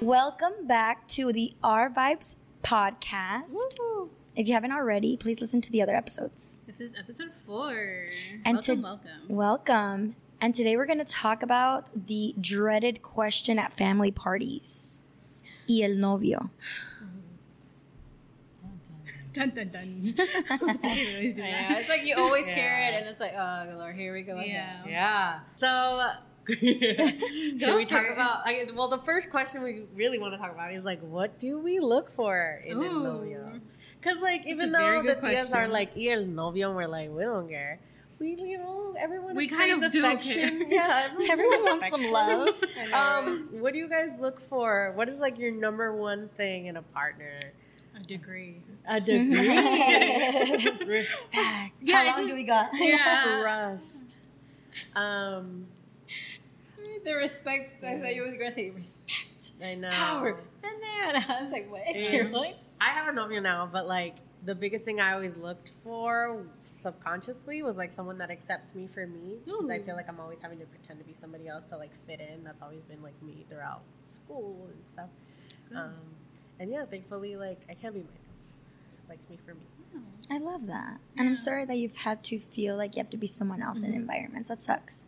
Welcome back to the Our Vibes podcast. If you haven't already, please listen to the other episodes. This is episode four. And welcome, to- welcome. Welcome. And today we're going to talk about the dreaded question at family parties. Y el novio. Dun dun dun. I know. It's like you always hear it, and it's like, oh Lord, here we go. again. Yeah. Yeah. So, should we talk about? I, well, the first question we really want to talk about is like, what do we look for in a Ooh. novio? Because like, even though the tias are like y el novio, and we're like, we don't care. We, you know, everyone We kind of do affection. care. Yeah, Everyone wants some love. Um, what do you guys look for? What is like your number one thing in a partner? A degree. A degree, respect, Yeah, How long do we got? Yeah. trust. Um, The respect. I thought you were gonna say respect, I know. power, and then I was like, wait, Yeah. you're like, I have a novio now, but like the biggest thing I always looked for subconsciously was like someone that accepts me for me. Because I feel like I'm always having to pretend to be somebody else to like fit in. That's always been like me throughout school and stuff. Um, and yeah, thankfully, like I can be myself. Likes me for me. I love that. And I'm sorry that you've had to feel like you have to be someone else in environments. That sucks.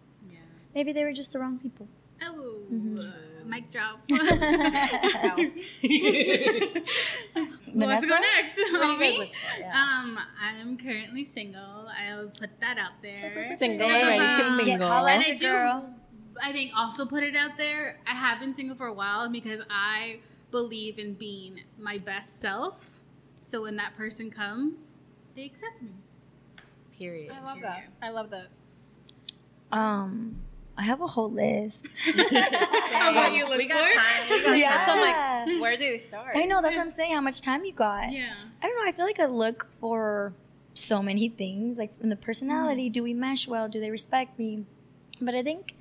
Yeah. Maybe they were just the wrong people. Oh, Mhm. uh, mic drop. Vanessa? Let's go next. What do you guys Me? look for? Yeah. Um, I'm currently single. I'll put that out there. Single and and ready to um, Get mingle. And I do, girl. I think also put it out there. I have been single for a while because I believe in being my best self. So when that person comes, they accept me. Period. I love that. I love that. Um, I have a whole list. what you look we got for? time. We got Yeah. time. So I'm like, where do we start? I know, that's what I'm saying. How much time you got? Yeah. I don't know. I feel like I look for so many things, like from the personality. Do we mesh well? Do they respect me? But I think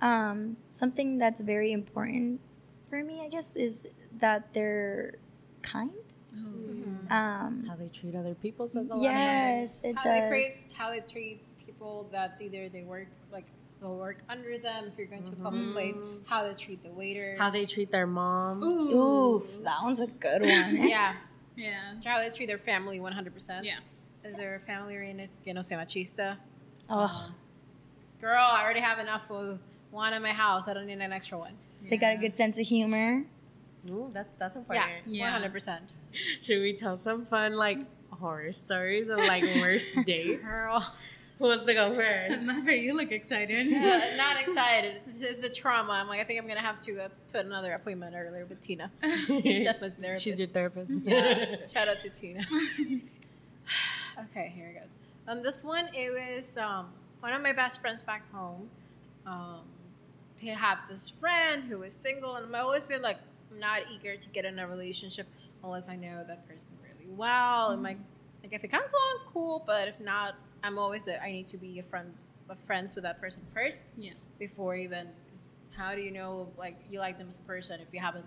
um, something that's very important for me, I guess, is that they're kind. Mhm. Um, How they treat other people says a lot. yes, it how they does. how they treat people that either they work like they'll work under them if you're going to a public mm-hmm. place. How they treat the waiters. How they treat their mom. Ooh. Oof, that one's a good one. Yeah. Yeah. How they treat their family 100%. Yeah. Is their family oriented? Que no sea machista. Oh, Girl, I already have enough of one in my house. I don't need an extra one. they got a good sense of humor. Ooh, that's that's important. Yeah. 100%. Should we tell some fun like horror stories of like worst dates? Girl. Who wants to go first? Not for you. Look excited. Uh, not excited. This is the trauma. I'm like, I think I'm going to have to uh, put another appointment earlier with Tina. She's my therapist. She's your therapist. Yeah. Shout out to Tina. okay, here it goes. On this one, it was um, one of my best friends back home. Um, he had this friend who was single, and I've always been like I'm not eager to get in a relationship unless I know that person really well. And like, like if it comes along, cool. But if not, I'm always a, I need to be a friend, a friends with that person first Yeah. before even, How do you know like you like them as a person if you haven't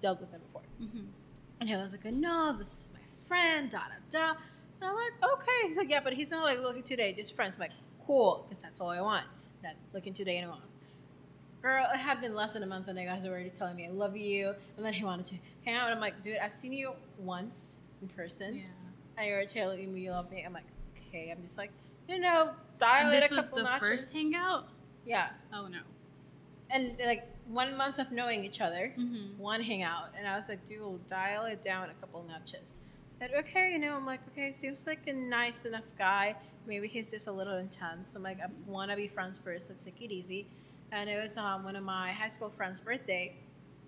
dealt with them before? Mhm. And he was like, no, this is my friend, da da da. And I'm like, okay. He's like, yeah, but he's not like looking today, just friends. I'm like, cool, because that's all I want. Not looking today anyone else. Girl, it had been less than a month and the guy's already telling me I love you. And then he wanted to hang out. And I'm like, dude, I've seen you once in person. Yeah. And you're telling me you love me. I'm like, okay. I'm just like, you know, dial And it this was the notches. first hangout. Yeah. Oh no. And like one month of knowing each other Mm-hmm. one hangout, and I was like, dude, we'll dial it down a couple notches. And okay, you know, I'm like, okay, seems like a nice enough guy. Maybe he's just a little intense. I'm like, I want to be friends first. Let's take it easy. And it was um, one of my high school friends' birthday,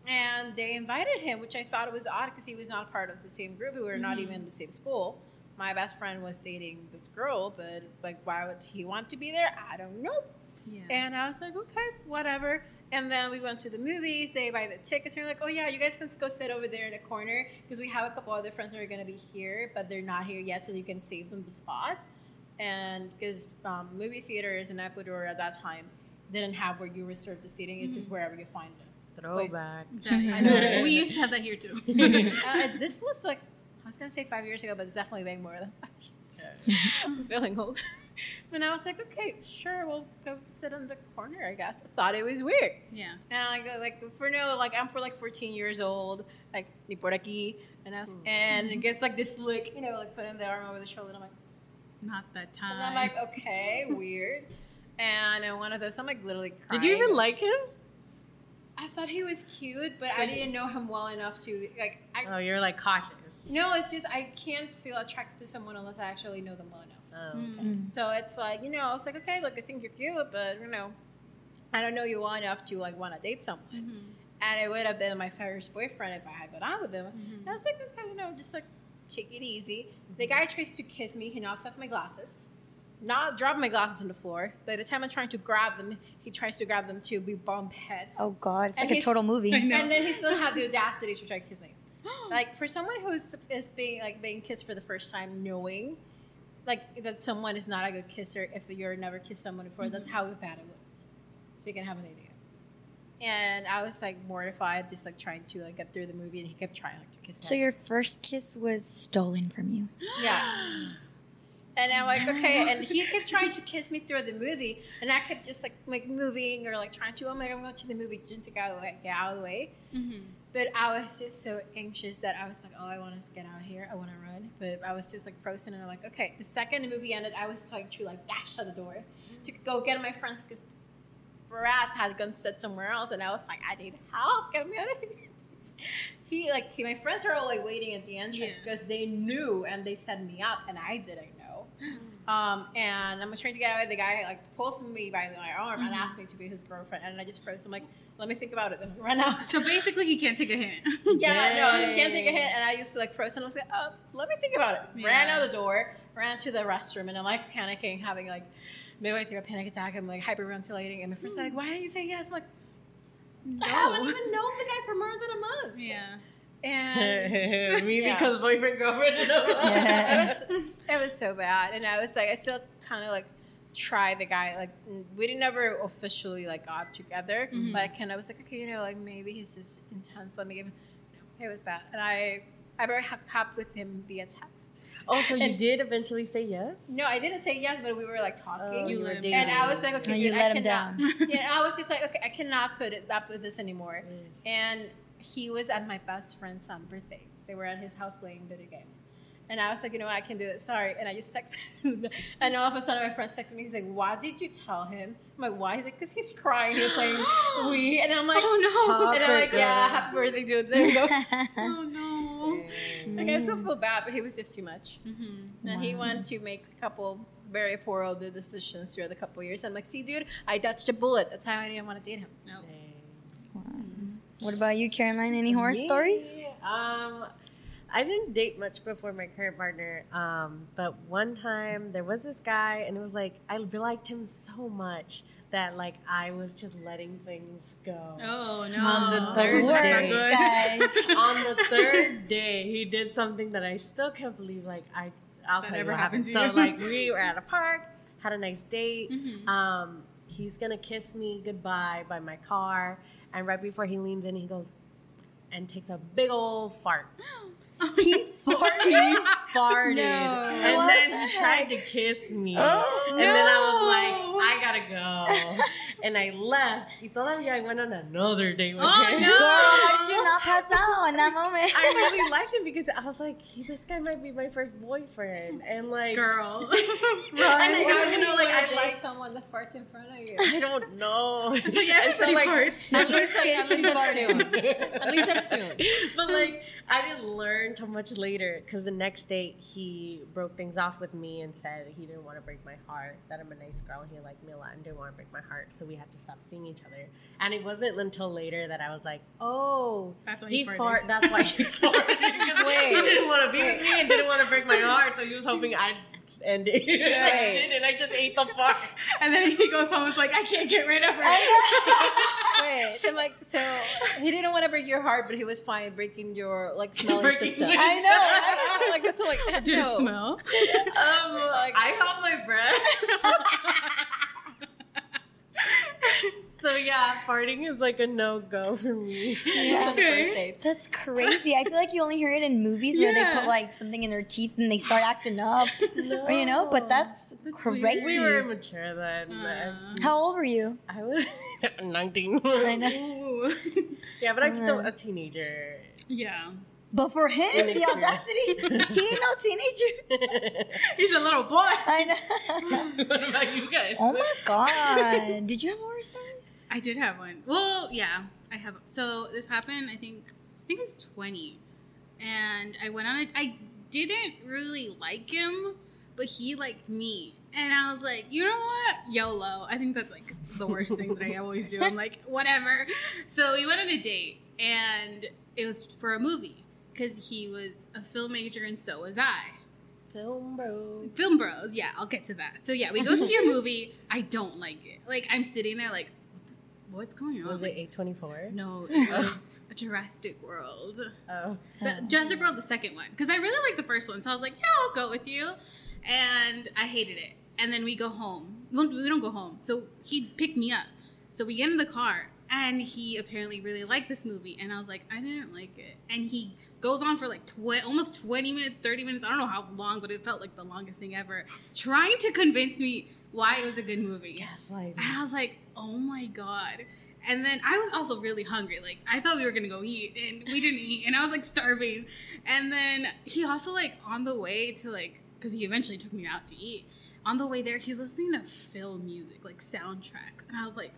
and they invited him, which I thought was odd because he was not part of the same group. We were not Mhm. even in the same school. My best friend was dating this girl, but like, why would he want to be there? I don't know. Yeah. And I was like, okay, whatever. And then we went to the movies. They buy the tickets. And they're like, oh yeah, you guys can go sit over there in the corner because we have a couple other friends that are gonna be here, but they're not here yet, so you can save them the spot. And because um, movie theaters in Ecuador at that time didn't have where you reserve the seating, it's just wherever you find them. Throwback. That- we used to have that here too. uh, this was like, I was gonna say five years ago, but it's definitely way more than five years. I'm feeling old. And I was like, okay, sure, we'll go sit in the corner, I guess. I thought it was weird. Yeah. And like, like for no, like I'm for like 14 years old, like ni por aquí, and I, hmm. and it mm-hmm. gets like this lick, you know, like putting the arm over the shoulder. And I'm like, Not that time. and I'm like, okay, weird. And in one of those, I'm like literally crying. Did you even like him? I thought he was cute, but I didn't know him well enough to like. I, Oh, you're like cautious. No, it's just I can't feel attracted to someone unless I actually know them well enough. Oh, Mm. okay. Mm. So it's like, you know, I was like, okay, look, I think you're cute, but you know, I don't know you well enough to like want to date someone. Mhm. And it would have been my first boyfriend if I had gone out with him. Mhm. And I was like, okay, you know, just like take it easy. The guy tries to kiss me. He knocks off my glasses. Not drop my glasses on the floor. By the time I'm trying to grab them, he tries to grab them too. We bump heads. Oh God, it's And like a total movie. And then he still had the audacity to try to kiss me. Like for someone who's is being like being kissed for the first time, knowing like that someone is not a good kisser if you're never kissed someone before, that's how bad it was. So you can have an idea. And I was like mortified, just like trying to like get through the movie, and he kept trying like to kiss me. So your first kiss was stolen from you. yeah. And I'm like, okay. And he kept trying to kiss me through the movie, and I kept just like like moving or like trying to. Oh my god, I'm going to the movie just to get out of the way. Get out of the way. Mhm. But I was just so anxious that I was like, oh, I want to get out of here. I want to run. But I was just like frozen, and I'm like, okay. The second the movie ended, I was trying to like dash out the door to mm-hmm. go get my friends because Brad had gone sit somewhere else, and I was like, I need help. Get me out of here. He like he, my friends are all like waiting at the entrance Yeah. because they knew and they set me up, and I didn't. Um, and I'm trying to get away. The guy like pulls me by my arm and Mhm. asked me to be his girlfriend, and I just froze. I'm like, let me think about it, and I ran out. So basically, he can't take a hint. Yeah, no, he can't take a Yay. hit. And I used to like and I was like, oh, let me think about it. Yeah. Ran out the door, ran to the restroom, and I'm like panicking, having like midway through a panic attack. I'm like hyperventilating. And my friend's like, why didn't you say yes? I'm like, no. I haven't even known the guy for more than a month. yeah. And Me Yeah. because boyfriend girlfriend. it was it was so bad. And I was like, I still kind of like try the guy. Like we didn't never officially like got together, Mhm. but I kind of was like, okay, you know, like maybe he's just intense. Let me give him. No, it was bad, and I I very hooked up with him via text. oh, so you And- did eventually say yes? No, I didn't say yes, but we were like talking. Oh, You you were dating. and I was like, okay, No, you dude, let I him cannot. down. yeah, I was just like, okay, I cannot put it up with this anymore. Mm. And he was at my best friend's um, birthday. They were at his house playing video games. And I was like, you know what, I can do it. Sorry. And I just texted him. And all of a sudden, my friends texted me. He's like, why did you tell him? I'm like, why? He's like, because he's crying. He's playing Wii. And I'm like, oh no. and I'm like, yeah, girl. happy birthday, dude. There you go. no. Oh no. like, I still feel bad, but he was just too much. Mm-hmm. And he Wow. went to make a couple very poor older decisions throughout the couple years. I'm like, see, dude, I dodged a bullet. That's how I didn't want to date him. No. What about you, Caroline? Any horror Me? stories? Um, I didn't date much before my current partner. Um, but one time there was this guy, and it was like I liked him so much that like I was just letting things go. Oh no. On the The third worst, day. guys. On the third day, he did something that I still can't believe. Like I, I'll That tell you what happened happened. to So like we were at a park, had a nice date. Mhm. Um, he's gonna kiss me goodbye by my car, and right before he leans in, he goes and takes a big old fart. He He farted, No. and What then the he tried to kiss me. Oh, and then I was like, I gotta go, and I left. Y todavía I went on another date with Oh, him. no. Girl, how did you not pass out in that moment? I really liked him because I was like, this guy might be my first boyfriend, and like, Girl. and I, Why you know, you like I date like, someone that farts in front of you? I don't know. so yeah, And so, like, farts. At least, like, at least that's soon. At least that's soon. but like I didn't learn till much later because the next date he broke things off with me and said he didn't want to break my heart, that I'm a nice girl, he liked me a lot and didn't want to break my heart, so we had to stop seeing each other. And it wasn't until later that I was like, oh, That's why he he farted. fart. That's why he farted. He didn't want to be with me and didn't want to break my heart, so he was hoping I'd end it. and I did, and I just ate the fart. And then he goes home and is like, I can't get rid of her. Wait, so like, so he didn't want to break your heart, but he was fine breaking your like smelling Breaking system. I know. like that's like Did no. it smell? Um, Like- I held my breath. So yeah, farting is like a no go for me. Most of the Okay. first dates. That's crazy. I feel like you only hear it in movies where they put like something in their teeth and they start acting up. Or, you know, but that's, That's crazy. weird. We were immature then. Uh. How old were you? I was 19. I know. Yeah, but I'm still Uh. a teenager. yeah. But for him, the audacity, he ain't no teenager. He's a little boy. I know. what about you guys? Oh my god! Did you have horror stories? I did have one. Well, yeah, I have. So this happened. I think. I think I was twenty, and I went on it. I didn't really like him, but he liked me, and I was like, you know what, YOLO. I think that's like the worst thing that I always do. I'm like, whatever. So we went on a date, and it was for a movie because he was a film major, and so was I. Film bro. Film Bros. Yeah, I'll get to that. So yeah, we go see a movie. I don't like it. Like I'm sitting there like, what's going on? Was it Like, A24? No, it was a Jurassic World. Oh. The, oh. Jurassic World, the second one, because I really liked the first one. So I was like, yeah, I'll go with you. And I hated it. And then we go home. Well, we don't go home. So he picked me up. So we get in the car, and he apparently really liked this movie. And I was like, I didn't like it. And he goes on for like tw- almost 20 minutes, 30 minutes. I don't know how long, but it felt like the longest thing ever, trying to convince me why it was a good movie. Gaslighting. And I was like, oh my God. And then I was also really hungry. Like, I thought we were gonna go eat, and we didn't eat, and I was like starving. And then he also, like, on the way to, like, because he eventually took me out to eat, on the way there, he's listening to film music, like soundtracks. And I was like,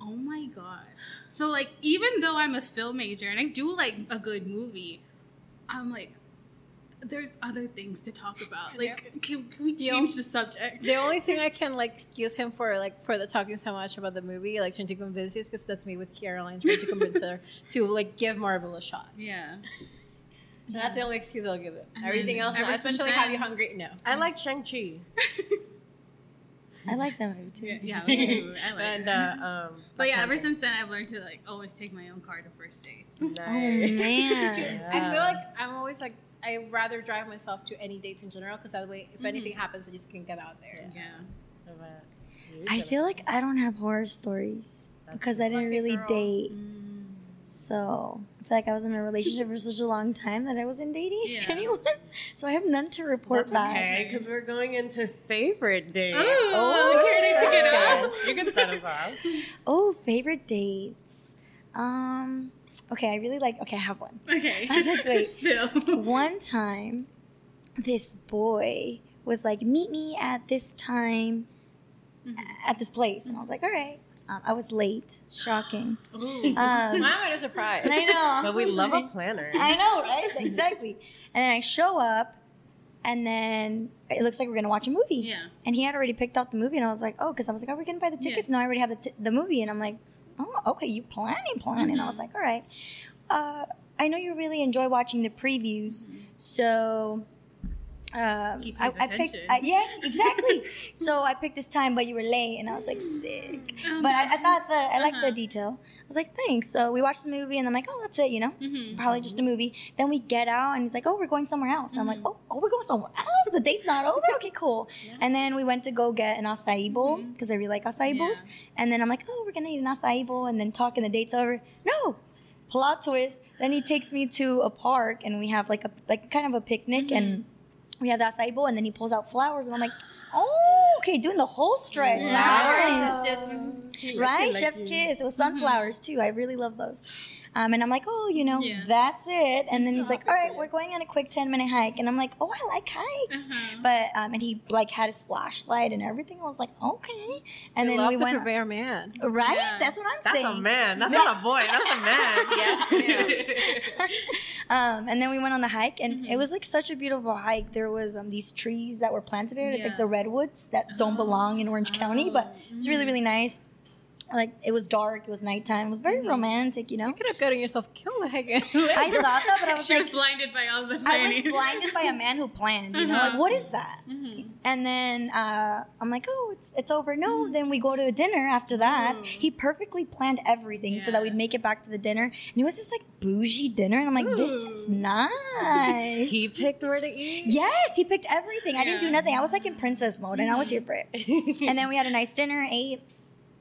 oh my God. So, like, even though I'm a film major and I do like a good movie, I'm like, there's other things to talk about. Like, can, can we change on- the subject? The only thing I can like excuse him for like for the talking so much about the movie, like trying to convince you, is because that's me with Caroline trying to convince her to like give Marvel a shot. Yeah. That's the only excuse I'll give it. And Everything then else, ever no, since especially have you then- hungry. No. I like Shang-Chi. I like that movie too. Yeah, yeah, I like movie. I like and, it. uh, um, But yeah, ever since then, I've learned to like always take my own car to first dates. Oh Nice. man. I feel like I'm always like I rather drive myself to any dates in general because that way, if Mhm. anything happens, I just can get out there. Yeah. How about you, I feel like I don't have horror stories because I didn't really girl. date. So I feel like I was in a relationship for such a long time that I wasn't dating Yeah. anyone. So I have none to report That's back. okay, because we're going into favorite dates. Oh, okay, to get up. You can set us off. Oh, favorite dates. Um. Okay, I really like. Okay, I have one. Okay. I was like, wait. Still. One time, this boy was like, "Meet me at this time, Mhm. at this place," and I was like, "All right." Um, I was late. Shocking. Ooh. Um, I'm a surprise. I know. I'm But we so love a planner. I know, right? exactly. And then I show up, and then it looks like we're gonna watch a movie. Yeah. And he had already picked out the movie, and I was like, oh, because I was like, oh, we're gonna buy the Yeah. tickets. No, I already have the, t- the movie, and I'm like, oh, okay, you planning, planning. I was Mhm. like, all right. Uh, I know you really enjoy watching the previews, so. Um, Keep I, I picked. I, yes, exactly. so I picked this time, but you were late, and I was like sick. But I, I thought the I liked Uh-huh. the detail. I was like, thanks. So we watched the movie, and I'm like, oh, that's it, you know Mhm. probably just a movie. Then we get out and he's like, "Oh, we're going somewhere else." And I'm like, Mhm. "Oh, oh, we're going somewhere else. The date's not over. Okay, cool." And then we went to go get an acai bowl because I really like acai Yeah. And then I'm like, "Oh, we're gonna eat an acai bowl," and then talk, and the date's over. No, plot twist. Then he takes me to a park, and we have like a like kind of a picnic, and we have the acai bowl, and then he pulls out flowers, and I'm like, "Oh, okay, doing the whole stretch. Flowers is just right? Chef's kiss. It was sunflowers mm-hmm. too. I really love those. Um, and I'm like, oh, you know, Yeah. that's it. And then It's he's like, all right, we're going on a quick 10 minute hike. And I'm like, oh, I like hikes. Uh-huh. But um, and he like had his flashlight and everything. I was like, okay. And then we the went. prepare man. Right? Yeah. That's what I'm That's saying. That's a man. That's not a boy. That's a man. Yes, um, and then we went on the hike, and Mm-hmm. it was like such a beautiful hike. There was um, these trees that were planted there, Yeah. like the redwoods that don't belong in Orange County, but it's really really nice. Like it was dark, it was nighttime, it was very romantic, you know. You could have gotten yourself killed again. I thought that, but I was she like, was blinded by all the I was blinded by a man who planned. You know, Uh-huh. like what is that? Mhm. And then uh, I'm like, oh, it's, it's over. No, then we go to a dinner after that. Ooh. He perfectly planned everything so that we'd make it back to the dinner. And it was this like bougie dinner, and I'm like, this is nice. He picked where to eat. yes, he picked everything. I didn't do nothing. I was like in princess mode, and I was here for it. And then we had a nice dinner, ate.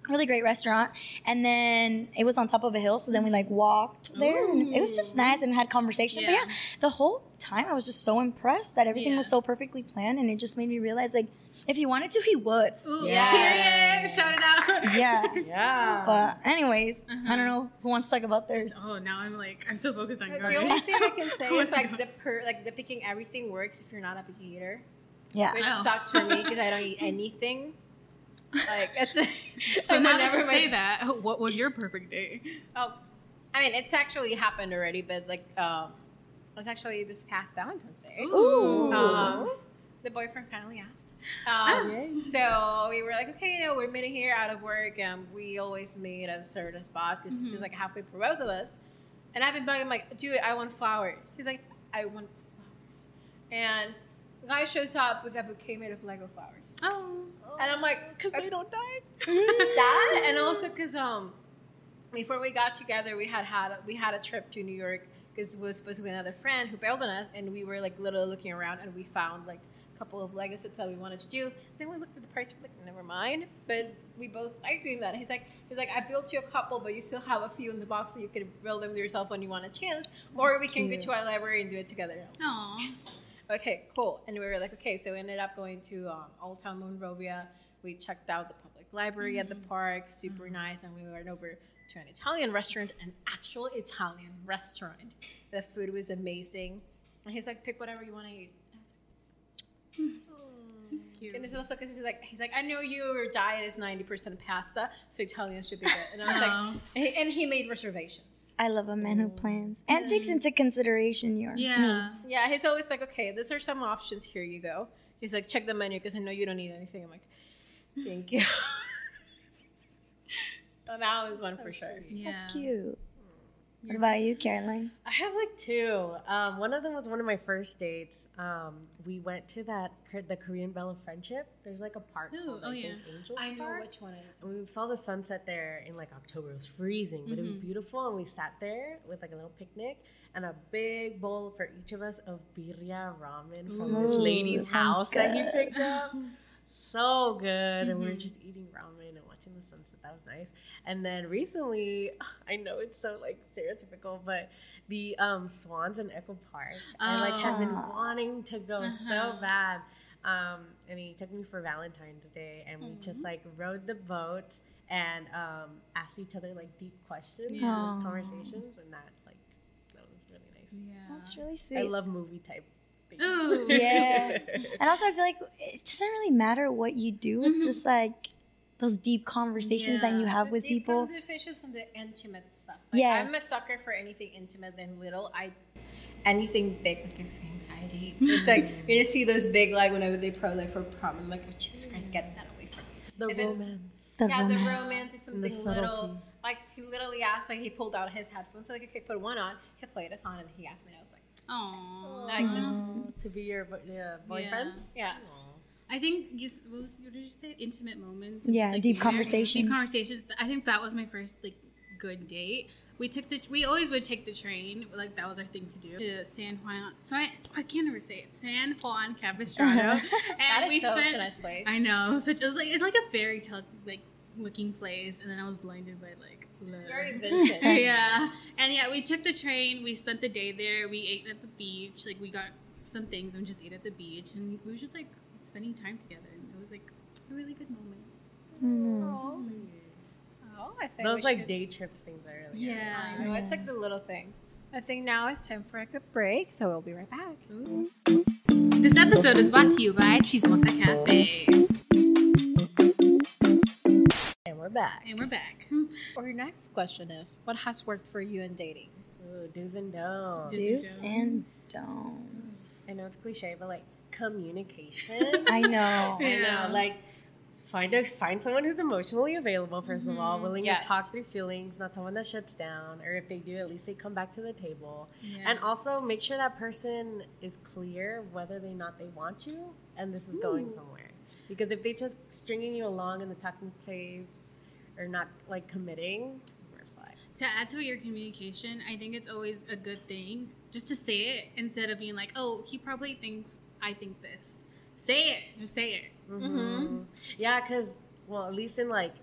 Really great restaurant. And then it was on top of a hill, so then we like walked there, and it was just nice and had conversation. But Yeah. yeah, the whole time I was just so impressed that everything was so perfectly planned, and it just made me realize like if he wanted to, he would. Ooh, Yeah. period. Shout it out. Yeah. Yeah. But anyways, I Uh-huh. don't know who wants to talk about theirs. Oh, now I'm like, I'm so focused on The yours. only thing I can say is like the per like the picking everything works if you're not a picky eater, Yeah. which Oh. sucks for me because I don't eat anything. Like it's So now that you say that, what was your perfect day? Oh, I mean, it's actually happened already, but like, um, it was actually this past Valentine's Day. Ooh. Um, the boyfriend finally asked. Um, so we were like, okay, you know, we're meeting here out of work, and we always meet at a certain spot because it's just like halfway for both of us. And I've been bugging him like, dude, I want flowers. He's like, I want flowers. And guy shows up with a bouquet made of Lego flowers. Oh. And I'm like, because they don't die. that and also because um before we got together we had had a, we had a trip to new york because it was supposed to be another friend who bailed on us and we were like literally looking around and we found like a couple of lego sets that we wanted to do then we looked at the price we're like never mind but we both like doing that he's like he's like i built you a couple but you still have a few in the box so you can build them yourself when you want a chance or we can go to our library and do it together Aw. Okay, cool. And we were like, okay, so we ended up going to um, Old Town Monrovia. We checked out the public library at the park, super nice, and we went over to an Italian restaurant, an actual Italian restaurant. The food was amazing. And he's like, pick whatever you want to eat. And I was like. and it's also because he's like, he's like, I know your diet is ninety percent pasta, so Italian should be good. And I was Oh. like, and he, and he made reservations. I love a man who plans and takes into consideration your Yeah. needs. Yeah, he's always like, okay, these are some options. Here you go. He's like, check the menu because I know you don't need anything. I'm like, thank you. well, that was one for sure. Yeah. That's cute. What about you, Caroline? I have like two. Um, one of them was one of my first dates. Um, we went to that the Korean Bell of Friendship. There's like a park Ooh, called oh, I yeah. think Angels I know Park. which one it is. And we saw the sunset there in like October. It was freezing, but it was Mhm. beautiful. And we sat there with like a little picnic and a big bowl for each of us of birria ramen from this lady's sounds house that he picked up. So good. And we were Mhm. just eating ramen and watching the sunset. That was nice. And then recently, I know it's so like stereotypical, but the um, Swans in Echo Park. I like have been Oh. wanting to go Uh-huh. so bad. Um, and he took me for Valentine's Day, and we just like rode the boats and um, asked each other like deep questions, Yeah. And conversations, and that like that was really nice. Yeah. That's really sweet. I love movie type. Things. Ooh. Yeah. And also, I feel like it doesn't really matter what you do. It's Mhm. just like those deep conversations that you have The with deep people. Conversations and the intimate stuff. Like, I'm a sucker for anything intimate and little. I anything big like gives me anxiety. It's like you just see those big like whenever they pro like for prom. I'm like, oh, Jesus Christ, get that away from me. The If romance. The yeah, the romance. romance is something little. Like he literally asked, like he pulled out his headphones, like okay, put one on. He played us on, and he asked me, and I was like, Aw. Like this- Aw, mm. to be your yeah, boyfriend. yeah. I think you, what, was, what did you say? Intimate moments. Yeah, like, deep conversations. Deep conversations. I think that was my first like good date. We took the. We always would take the train. Like that was our thing to do. To San Juan. So I, I can't ever say it. San Juan Capistrano. and That we is so spent, a nice place. I know. Such it was like it's like a fairy tale like looking place, and then I was blinded by like love. Very vintage. yeah, and yeah, we took the train. We spent the day there. We ate at the beach. Like we got some things and just ate at the beach, and we were just like spending time together. And it was like a really good moment. Mm. Oh, I think Those like should- day trips things are really Yeah. I know, it's like the little things. I think now it's time for a quick break, so we'll be right back. This episode is brought to you by Chismosa Cafe, And we're back. and we're back. Our next question is What has worked for you in dating? Ooh, do's and don'ts. Do's and don'ts. I know it's cliche, but like communication. I know. I Yeah. know, like find a find someone who's emotionally available 1st of all, Mhm. willing Yes. to talk through feelings, not someone that shuts down, or if they do, at least they come back to the table. Yeah. And also make sure that person is clear whether they not they want you and this is going somewhere. Because if they just stringing you along in the talking phase or not like committing, to add to your communication, I think it's always a good thing just to say it instead of being like, "Oh, he probably thinks I think this." Say it. Just say it. Mhm. Yeah, because well, at least in like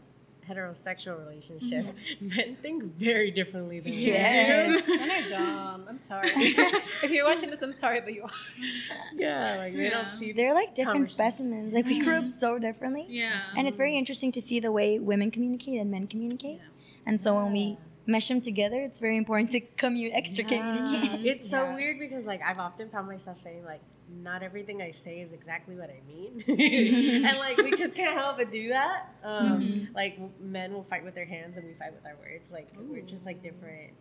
heterosexual relationships, mm-hmm. men think very differently than Yes. we do. Men are dumb. I'm sorry. if you're watching this, I'm sorry, but you are. Yeah, like they Yeah. don't see. They're like different specimens. Like we grew up so differently. Yeah. And it's very interesting to see the way women communicate and men communicate. And so when we mesh them together, it's very important to commute extra communicate. It's so Yes. weird because like I've often found myself saying like not everything I say is exactly what I mean, and like we just can't help but do that. Um, Mhm. Like men will fight with their hands and we fight with our words. Like we're just like different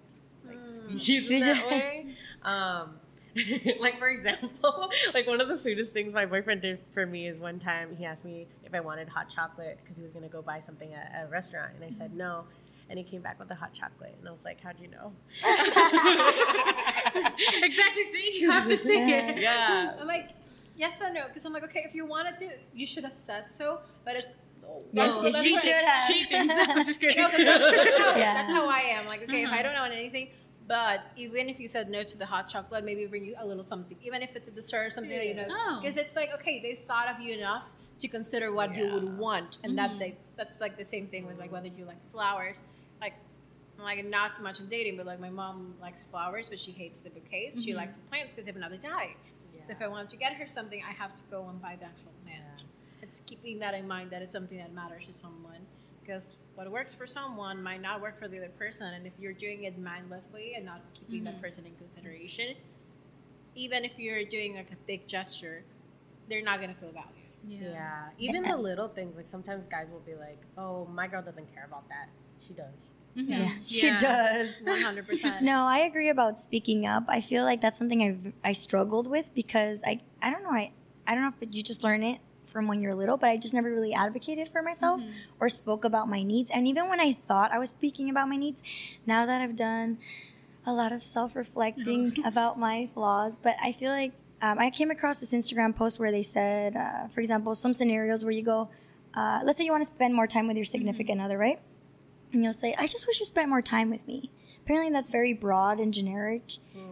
like Mm. species in that way. Um, like for example, like one of the sweetest things my boyfriend did for me is one time he asked me if I wanted hot chocolate because he was gonna go buy something at a restaurant, and I said no. And he came back with a hot chocolate, and I was like, "How'd you know?" exactly. See, you have to say it. Yeah. I'm like, yes or no? Because I'm like, okay, if you wanted to, you should have said so. But it's Yes, Oh, that's yes, what- you should what- have. She thinks that. I'm just kidding. No, 'cause that's, that's, how, Yeah. that's how I am. Like, okay, if I Uh-huh. don't know anything, but even if you said no to the hot chocolate, maybe bring you a little something, even if it's a dessert or something that you know, Oh. because it's like, okay, they thought of you enough to consider what you would want, and Mhm. that that's, that's like the same thing with like whether you like flowers, like. Like not too much in dating, but like my mom likes flowers, but she hates the bouquets. She Mhm. likes the plants because if not, they die. So if I want to get her something, I have to go and buy the actual plant. It's keeping that in mind that it's something that matters to someone. Because what works for someone might not work for the other person. And if you're doing it mindlessly and not keeping that Mhm. person in consideration, even if you're doing like a big gesture, they're not going to feel valued. Yeah. Even the little things, like sometimes guys will be like, "Oh, my girl doesn't care about that. She does." Mhm. Yeah, she Yeah. does. 100%. No, I agree about speaking up. I feel like that's something I've I struggled with because I I don't know I I don't know if you just learn it from when you're little, but I just never really advocated for myself Mhm. or spoke about my needs. And even when I thought I was speaking about my needs, now that I've done a lot of self reflecting about my flaws, but I feel like um, I came across this Instagram post where they said, uh, for example, some scenarios where you go, uh, let's say you want to spend more time with your significant other, right? And you'll say, I just wish you spent more time with me. Apparently, that's very broad and generic.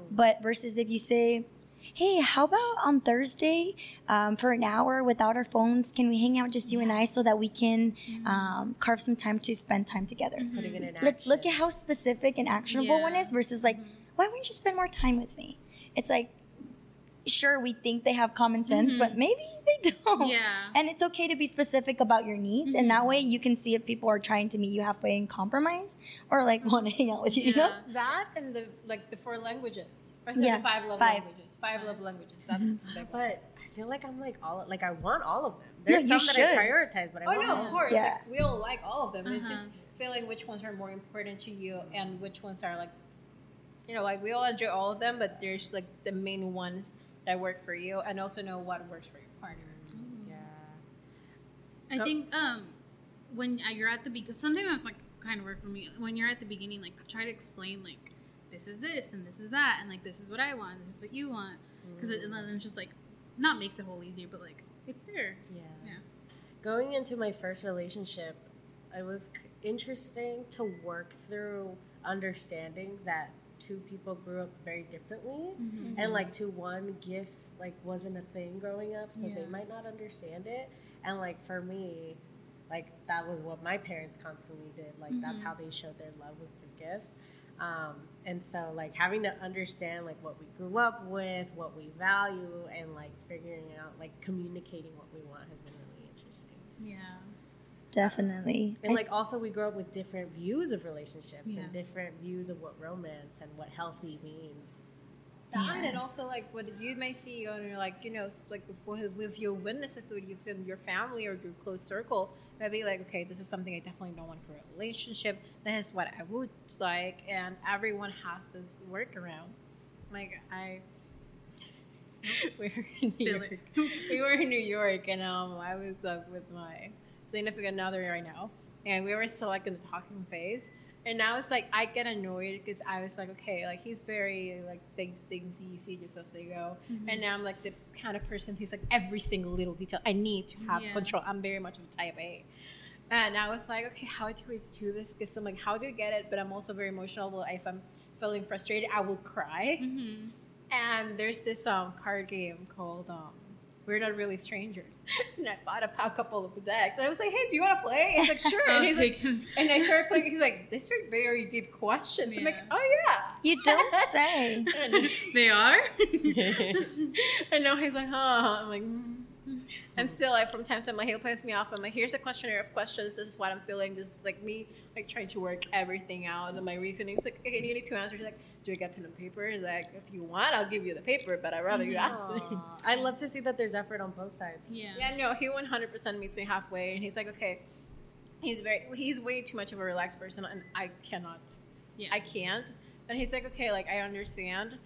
But versus if you say, hey, how about on Thursday um, for an hour without our phones? Can we hang out just you and I so that we can um, carve some time to spend time together? Putting it in Look, look at how specific and actionable one is versus like, why wouldn't you spend more time with me? It's like, sure, we think they have common sense, but mm-hmm. maybe they don't. Yeah. And it's okay to be specific about your needs, and that mm-hmm. way you can see if people are trying to meet you halfway and compromise, or like want to hang out with you. You know? That and the like the four languages. Or is Yeah, the five love five. languages. Five love languages. That's mm-hmm. the big one. But I feel like I'm like all like I want all of them. There's you some that should. I prioritize, but I Oh want no, of course. Yeah. Like, we all like all of them. It's Uh-huh. just feeling which ones are more important to you and which ones are like, you know, like we all enjoy all of them, but there's like the main ones that work for you, and also know what works for your partner. Yeah. I Go- think um, when you're at the beginning, something that's like kind of worked for me. When you're at the beginning, like try to explain like this is this and this is that, and like this is what I want, this is what you want, because it, and then it's just like not makes it whole easier, but like it's there. Yeah. Yeah. Going into my first relationship, it was interesting to work through understanding that two people grew up very differently. Mm-hmm. And like to one, gifts like wasn't a thing growing up, so they might not understand it. And like for me, like that was what my parents constantly did. Like that's Mhm. how they showed their love was through gifts. Um, and so like having to understand like what we grew up with, what we value, and like figuring out like communicating what we want has been really interesting. Yeah. Definitely. And I- like also we grow up with different views of relationships Yeah. and different views of what romance and what healthy means. That Yeah. and also like what you may see on your like you know like with, with your witnesses with you in your family or your close circle maybe like okay this is something I definitely don't want for a relationship this is what I would like and everyone has those workarounds like I we were in New York. we were in New York and um I was uh, with my significant other right now and we were still like in the talking phase and now it's like I get annoyed because I was like, okay, like he's very like things things easy just as they go. Mm-hmm. And now I'm like the kind of person who's like every single little detail I need to have Yeah. control. I'm very much of a type A. And I was like, okay, how do we do this? Because I'm like, how do I get it? But I'm also very emotional. Well, if I'm feeling frustrated, I will cry. Mm-hmm. And there's this um card game called um we're not really strangers. And I bought a pa- couple of the decks. And I was like, hey, do you want to play? He's like, sure. And he's like, and I started playing. He's like, these are very deep questions. I'm like, oh yeah. You don't say. They are. and now he's like, huh. I'm like, mm. And still, like from time to time, like he'll piss me off. I'm like, here's a questionnaire of questions. This is what I'm feeling. This is like me, like trying to work everything out and my reasoning. He's like, okay, you need two answers. Like, do I get pen and paper? He's like, if you want, I'll give you the paper, but I'd rather you ask. Aw. I love to see that there's effort on both sides. yeah. Yeah, no, he 100% meets me halfway, and he's like, okay, he's very, he's way too much of a relaxed person, and I cannot, Yeah. I can't. And he's like, okay, like I understand, like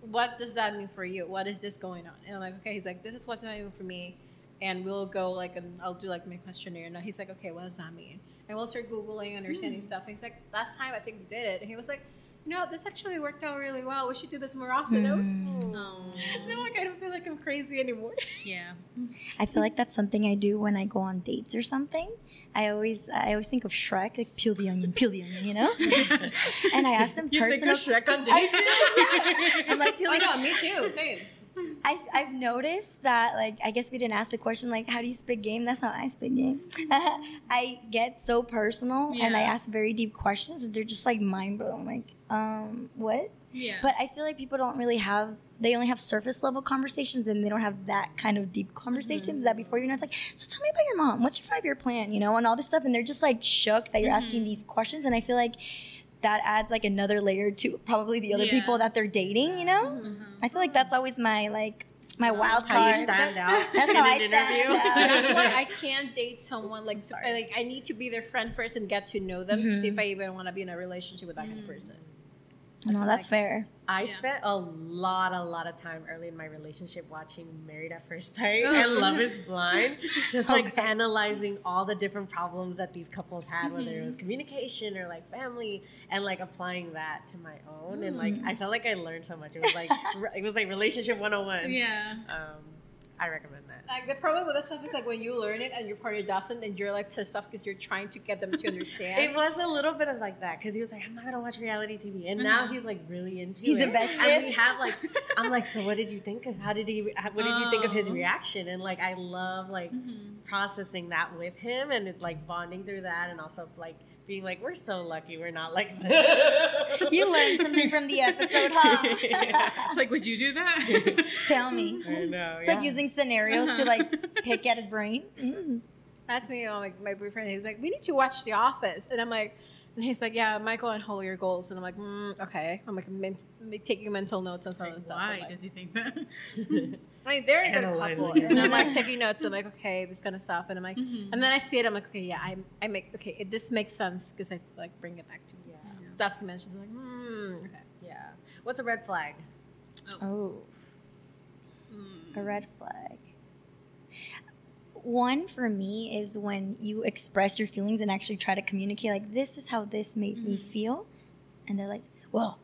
what does that mean for you? What is this going on? And I'm like, okay. He's like, this is what's not even for me, and we'll go like, and I'll do like my questionnaire, and he's like, okay, what does that mean? And we'll start googling, understanding hmm. stuff. And he's like, last time I think we did it, and he was like. You know, this actually worked out really well. We should do this more often. I was- hmm. Oh. now like, I don't feel like I'm crazy anymore. Yeah. I feel like that's something I do when I go on dates or something. I always I always think of Shrek, like peel the onion, peel the onion, you know? and I ask them You think personal of Shrek on I dates? do. I'm like I peeling know, me too. Same. I've, I've noticed that like I guess we didn't ask the question like how do you spit game? That's how I spit game. I get so personal and I ask very deep questions and they're just like mind blowing. Like, um, what? Yeah. But I feel like people don't really have they only have surface level conversations and they don't have that kind of deep conversations mm-hmm. that before you know it's like, so tell me about your mom. What's your five year plan? You know, and all this stuff and they're just like shook that you're asking mm-hmm. these questions and I feel like that adds like another layer to probably the other Yeah. people that they're dating, you know? Mm-hmm. I feel like that's always my like my wild card. How you stand out That's in how an I stand interview. out. That's why I can't date someone like so- like I need to be their friend first and get to know them to see if I even want to be in a relationship with that kind of mm. person. No, that's fair. I Yeah. spent a lot, a lot of time early in my relationship watching Married at First Sight and Love is Blind, just like analyzing all the different problems that these couples had, whether it was communication or like family, and like applying that to my own. And like, I felt like I learned so much. It was like, it was like relationship 101. yeah. Um, I recommend that. Like the problem with that stuff is like when you learn it and your partner doesn't, and you're like pissed off because you're trying to get them to understand. It was a little bit of like that because he was like, "I'm not gonna watch reality TV," and now Uh-huh. he's like really into He's it. He's invested. And we have like, I'm like, so what did you think of? How did he? What did you think of his reaction? And like, I love like Mhm. processing that with him and like bonding through that, and also like being like, we're so lucky we're not like. You learned something from the episode, huh? It's like, would you do that? Tell me. I know. It's like using scenarios to like pick at his brain. Mm. That's me. Oh, like my boyfriend. He's like, we need to watch The Office, and I'm like, and he's like, yeah, Michael and Holly your goals, and I'm like, mm, okay. I'm like ment- taking mental notes and some of the stuff. I'm Why like- does he think that? I mean, they're a good couple, and I'm like taking notes. I'm like, okay, this kind of stuff, and I'm like, Mhm. and then I see it. I'm like, okay, yeah, I, I make okay, it, this makes sense because I like bring it back to Yeah. stuff he mentions. I'm like, hmm, okay. Yeah. What's a red flag? Oh, Mm. a red flag. One for me is when you express your feelings and actually try to communicate, like, this is how this made me feel. And they're like, well,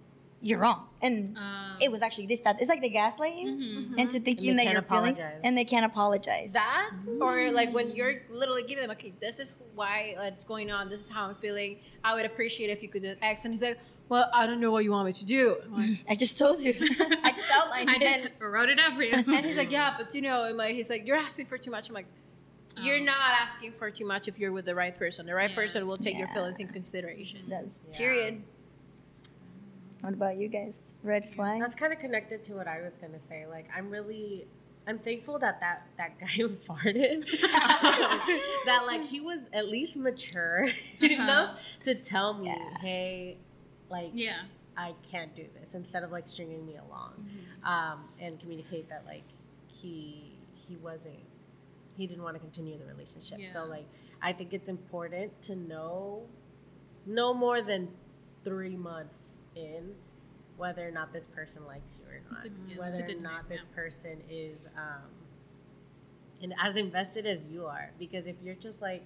you're wrong. And Um, it was actually this, that. It's like they gaslight you mhm. into thinking And that you're can't feeling, and they can't apologize. That or like when you're literally giving them, okay, this is why uh, it's going on. This is how I'm feeling. I would appreciate if you could do X, and he's like, well, I don't know what you want me to do. I'm like, I just told you. I just outlined I it. just wrote it up for you. and he's like, yeah, but you know, and like, he's like, you're asking for too much. I'm like, you're Oh. not asking for too much if you're with the right person. The right Yeah. person will take your feelings in consideration. Does Yeah. period. What about you guys? Red flags. That's kind of connected to what I was gonna say. Like, I'm really, I'm thankful that that that guy farted. that like he was at least mature enough to tell me, Yeah. hey, like yeah. I can't do this, instead of like stringing me along, Mm-hmm. um, and communicate that like he he wasn't, he didn't want to continue the relationship. So like, I think it's important to know, no more than three months in whether or not this person likes you or not That's a- yeah, whether or not time, this yeah. person is um and as invested as you are because if you're just like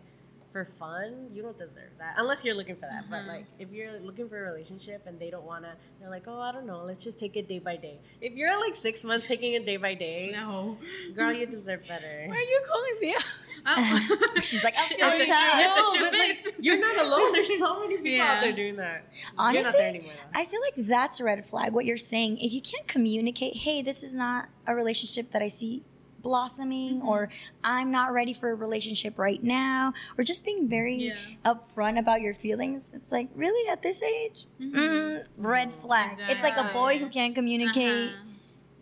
for fun you don't deserve that unless you're looking for that but Mhm. like if you're looking for a relationship and they don't want to they're like oh i don't know let's just take it day by day if you're like six months taking it day by day No. girl you deserve better Why are you calling me out? Oh. She's like, I'm feeling if the shoe- if the No, shoe but, like, you're not alone there's so many people Yeah. out there doing that you're not Honestly, there anymore. I feel like that's a red flag. What you're saying, if you can't communicate, hey, this is not a relationship that I see blossoming or I'm not ready for a relationship right now or just being very Yeah. upfront about your feelings. It's like, really at this age? Mm, red flag. It's like a boy who can't communicate Uh-huh.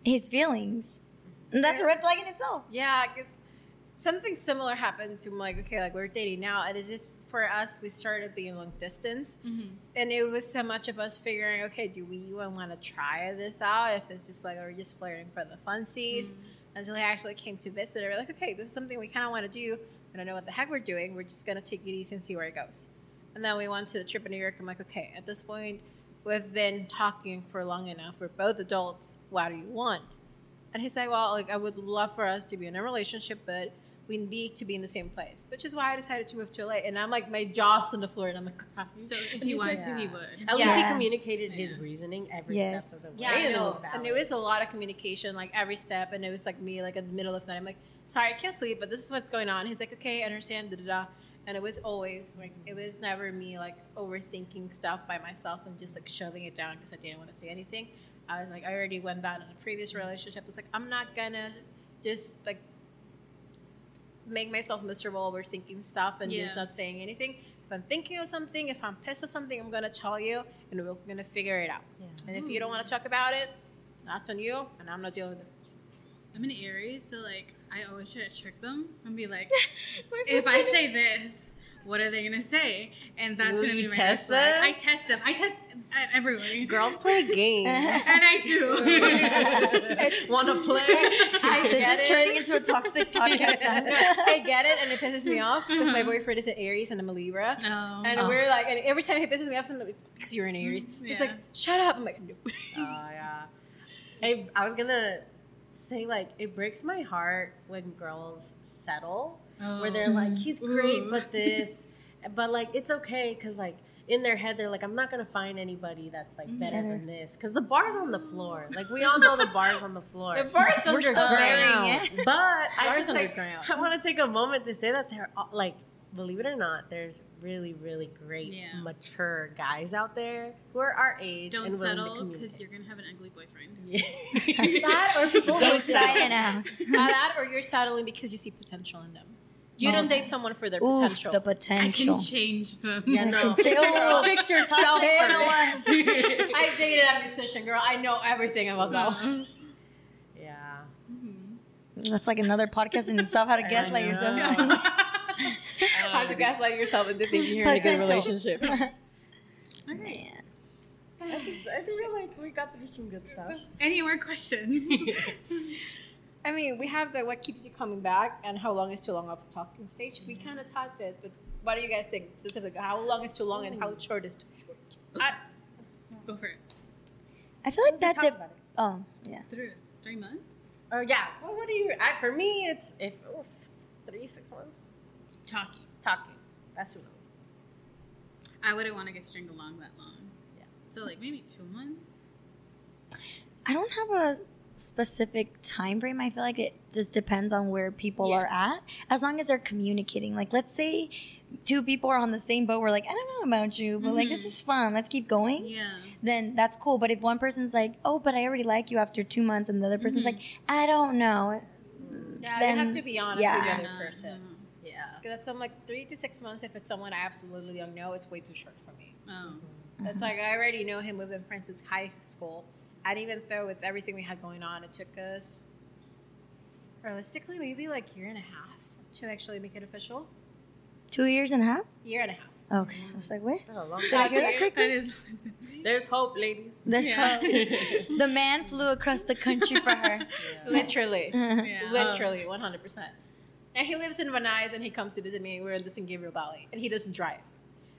his feelings. And that's a red flag in itself. Yeah, 'cause something similar happened to me like okay, like we're dating now, and it's just for us we started being long distance, Mhm. and it was so much of us figuring, okay, do we even want to try this out? If it's just like we're just flirting for the funsies, until he actually came to visit, and we're like, okay, this is something we kind of want to do. We don't know what the heck we're doing. We're just gonna take it easy and see where it goes. And then we went to the trip in New York. I'm like, okay, at this point, we've been talking for long enough. We're both adults. What do you want? And he's like, well, like I would love for us to be in a relationship, but we need to be in the same place. Which is why I decided to move to LA. And I'm like, my jaw's on the floor, and I'm like, crying. So if he wanted like- to, he would. At least he communicated his reasoning every Yes. step of the way. Yeah, I and it know. was And there was a lot of communication, like every step. And it was like me, like in the middle of the night, I'm like, sorry, I can't sleep, but this is what's going on. He's like, okay, I understand, da da da. And it was always like, it was never me like overthinking stuff by myself and just like shoving it down because I didn't want to say anything. I was like, I already went down in a previous relationship. It's like, I'm not gonna just like make myself miserable overthinking stuff and just not saying anything. If I'm thinking of something, if I'm pissed at something, I'm gonna tell you and we're gonna figure it out. Yeah. And if you hmm. don't want to talk about it, that's on you, and I'm not dealing with it. I'm an Aries, so like I always try to trick them and be like, if I say this, what are they gonna say? And that's Will gonna be my test red them? I test them. I test everybody. Girls play games. and I do. Want to play? I This get is it. turning into a toxic podcast. I get it, and it pisses me off because my uh-huh. boyfriend is an Aries and I'm a Libra. oh. And Oh. we're like, and every time he pisses me off, I'm like, because you're an Aries, mm-hmm. he's Yeah. like, shut up. I'm like, no. Oh yeah. Hey, I was gonna say like it breaks my heart when girls settle, where they're oh. like, he's great, Ooh. but this, but like it's okay because like in their head they're like, I'm not gonna find anybody that's like better Better. than this because the bar's on the floor. Like we all know the bar's on the floor. The bar's We're still underground. burying it. But I Bar's just like, underground. I want to take a moment to say that they're all, like, believe it or not, there's really, really great, Yeah. mature guys out there who are our age Don't and willing to settle because you're gonna have an ugly boyfriend. Yeah. That or people who Don't do- sign it out. that or you're settling because you see potential in them. You don't date someone for their Oof, potential. the I potential. can change them. yeah, no. Fix Fix, yourself. fix yourself Toxic first. 101. I dated a musician girl. I know everything about that. one. yeah. Mhm. That's like another podcast in itself. How to gaslight know. yourself. How to gaslight yourself into thinking you're in a good Potential. relationship. Man. I do feel like we got through some good stuff. Any more questions? I mean, we have the what keeps you coming back and how long is too long of a talking stage. We mm-hmm. kind of talked it, but what do you guys think specifically? How long is too long and how mm. short is too short? I, go for it. I feel like We that talked dip. about it. Oh, yeah. Three, three months. Oh yeah. Well, what do you? I, for me, it's if it was three, six months Talking. talking. That's too long. I wouldn't want to get stringed along that long. Yeah. So like maybe two months. I don't have a specific time frame. I feel like it just depends on where people Yeah. are at. As long as they're communicating. Like, let's say two people are on the same boat. We're like, I don't know about you, but like, this Mhm. is fun. Let's keep going. Yeah. Then that's cool. But if one person's like, oh, but I already like you after two months, and the other person's Mhm. like, I don't know. Yeah, Then- you have to be honest yeah. with the other No, person. Yeah. Because that's I'm like three to six months. If it's someone I absolutely don't know, it's way too short for me. no. Oh. It's like I already know him within Princess High School, and even though with everything we had going on, it took us realistically maybe like year and a half to actually make it official. Two years and a half? Year and a half. Okay. I was like, wait. Oh, long Did I hear that That There's hope, ladies. There's Yeah. the man flew across the country for her. Literally, yeah. literally, one hundred percent. And he lives in Van Nuys, and he comes to visit me. We're in the San Gabriel Valley, and he doesn't drive.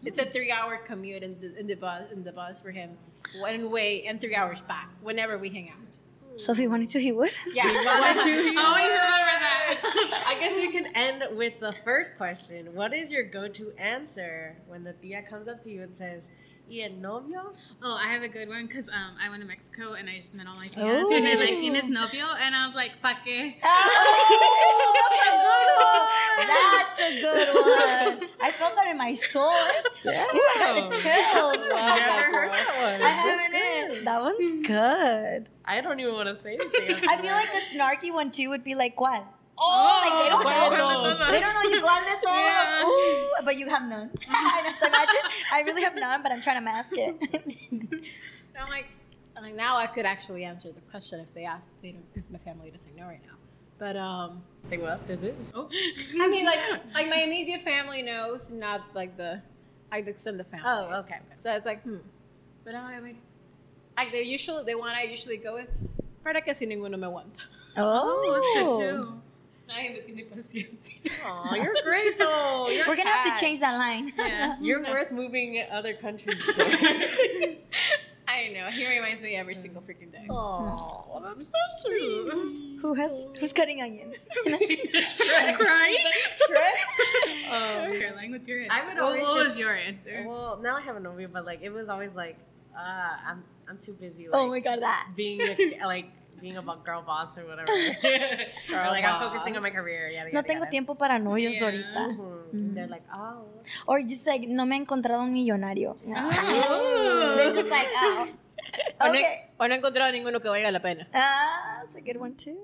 It's a three-hour commute in the, in the bus in the bus for him, one way and three hours back. Whenever we hang out. So if he wanted to, he would. Yeah, wanted to, he Always remember that. I guess we can end with the first question. What is your go-to answer when the tia comes up to you and says, "Y el novio?" Oh, I have a good one because um, I went to Mexico and I just met all my tias Oh. and they're like tienes novio and I was like pa qué? That's a good one. I felt that in my soul. Ooh, I got the chills. Never heard that one. I haven't. that one's good. I don't even want to say anything. I feel like a snarky one too would be like, ¿cuál? Oh, like they don't ¿cuál de know. todos? They don't know you cuál de todos. Yeah. Ooh, but you have none. I just imagine. I really have none, but I'm trying to mask it. I'm like, I'm like now I could actually answer the question if they ask. They don't because my family doesn't know right now. But um, Think what they do. Oh. I mean, like, like my immediate family knows, not like the, like the extended family. Oh, okay. So it's like, hmm. But I mean, like they usually, the one I usually go with, para que si ninguno me aguanta. Oh, that's good too. Nadie me tiene paciencia. Aw, you're great though. You're We're gonna have to change that line. Yeah. You're worth moving other countries. for. I know. He reminds me every single freaking day. Aw, that's so sweet. Who has who's cutting onions? Crying. Um, Caroline, what's your answer? I would What- always what just- was your answer? well, now I have a novia, but like it was always like, uh, I'm I'm too busy. Like, oh my god, that. being a, like being a girl boss or whatever. or like I'm focusing on my career. Yada, No yada, tengo yada. tiempo para novios Yeah. ahorita. Mhm. They're like, oh. Or just like, no me he encontrado un millonario. Oh. They're just like, oh. O no- Okay. O no he encontrado ninguno que valga la pena. Ah, that's a good one too.